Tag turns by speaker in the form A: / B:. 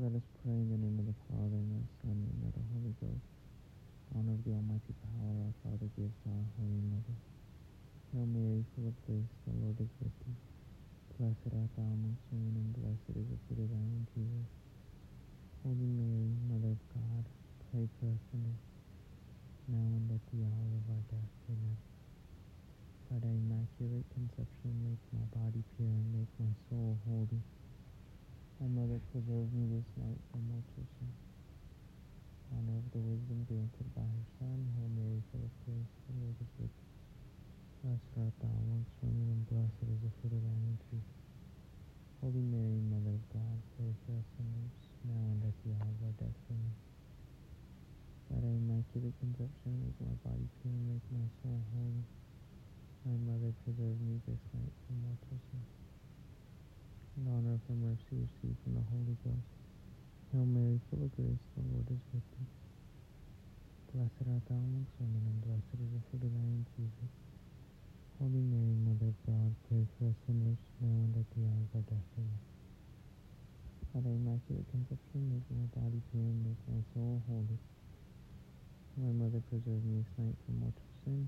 A: Let us pray in the name of the Father, and the Son, and the Holy Ghost. Honor of the Almighty power our Father gives to our Holy Mother. Hail Mary, full of grace, the Lord is with thee. Blessed art thou amongst women, and blessed is the fruit of thy womb, Jesus. Holy Mary, Mother of God, pray for us sinners, now and at the hour of our death. Amen. By thy immaculate this night from mortal sin. Honor of the wisdom granted by her Son, Hail Mary, full of grace, the Lord is with thee. Blessed art thou amongst women, and blessed is the fruit of thy womb. Holy Mary, Mother of God, pray for us sinners, now and at the hour of our death. Amen. By thy immaculate conception, make my body pure, and make my soul holy. My mother, preserve me this night from mortal sin in honor of her mercy received from the Holy Ghost. Hail Mary, full of grace, the Lord is with thee. Blessed art thou amongst women, and blessed is the fruit of thy womb, Jesus. Holy Mary, Mother of God, pray for us sinners, now and at the hour of our death. Amen. By immaculate conception, make my body pure, and make my soul holy. My Mother, preserve me this night from mortal sin.